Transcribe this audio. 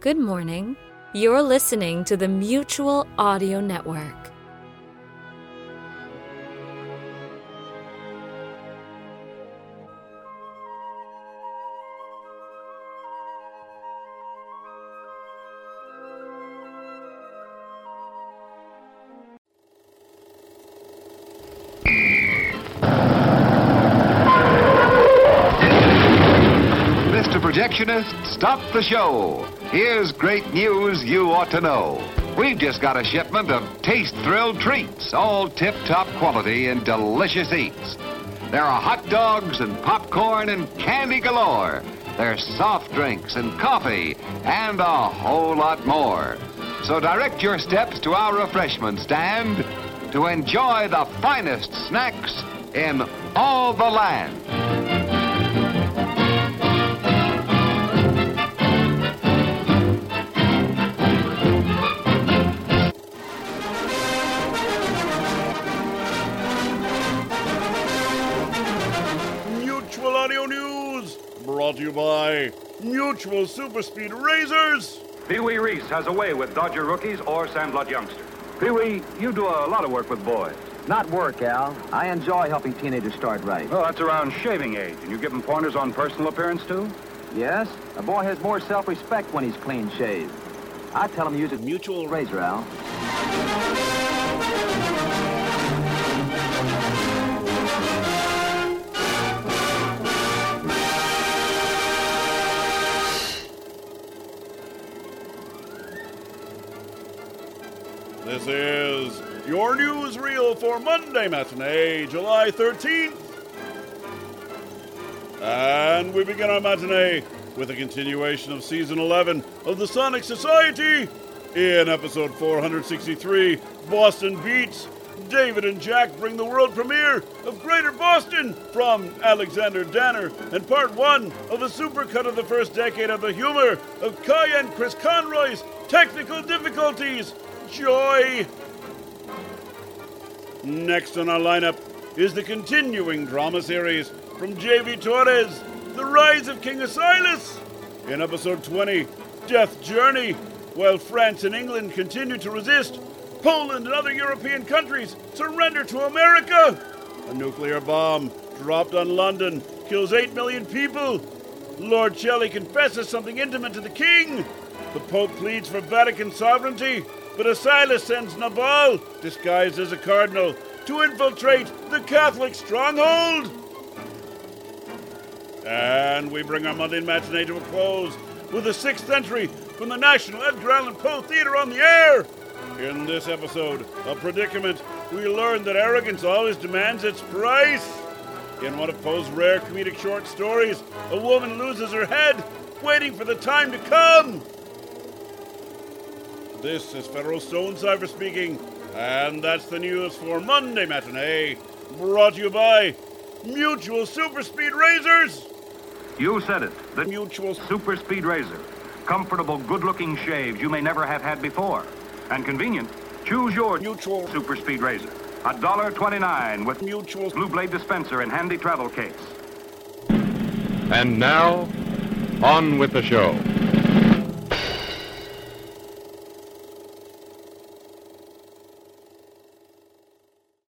Good morning. You're listening to the Mutual Audio Network. Mr. Projectionist, stop the show. Here's great news you ought to know. We've just got a shipment of taste thrilled treats, all tip top quality and delicious eats. There are hot dogs and popcorn and candy galore. There's soft drinks and coffee and a whole lot more. So direct your steps to our refreshment stand to enjoy the finest snacks in all the land. You by Mutual Super Speed Razors. Pee Wee Reese has a way with Dodger rookies or Sandlot youngsters. Pee Wee, you do a lot of work with boys. Not work, Al. I enjoy helping teenagers start right. Well, that's around shaving age, and you give them pointers on personal appearance, too? Yes, a boy has more self-respect when he's clean shaved. I tell him to use a mutual razor, Al. This is your newsreel for Monday matinee, July 13th. And we begin our matinee with a continuation of season 11 of the Sonic Society. In episode 463, Boston Beats, David and Jack bring the world premiere of Greater Boston from Alexander Danner and part one of a supercut of the first decade of the humor of Kai and Chris Conroy's technical difficulties. Joy! Next on our lineup is the continuing drama series from J.V. Torres, The Rise of King Asilas. In episode 20, Death Journey, while France and England continue to resist, Poland and other European countries surrender to America. A nuclear bomb dropped on London kills 8 million people. Lord Shelley confesses something intimate to the king. The Pope pleads for Vatican sovereignty, but Asilas sends Nabal, disguised as a cardinal, to infiltrate the Catholic stronghold. And we bring our Monday matinee to a close with a sixth entry from the National Edgar Allan Poe Theater on the air. In this episode of Predicament, we learn that arrogance always demands its price. In one of Poe's rare comedic short stories, a woman loses her head, waiting for the time to come. This is Federal Stone Cipher speaking, and that's the news for Monday Matinee, brought to you by Mutual Super Speed Razors. You said it. The Mutual Super Speed Razor. Comfortable, good-looking shaves you may never have had before. And convenient. Choose your Mutual Super Speed Razor. A dollar twenty-nine with Mutual Blue Blade dispenser and handy travel case. And now, on with the show.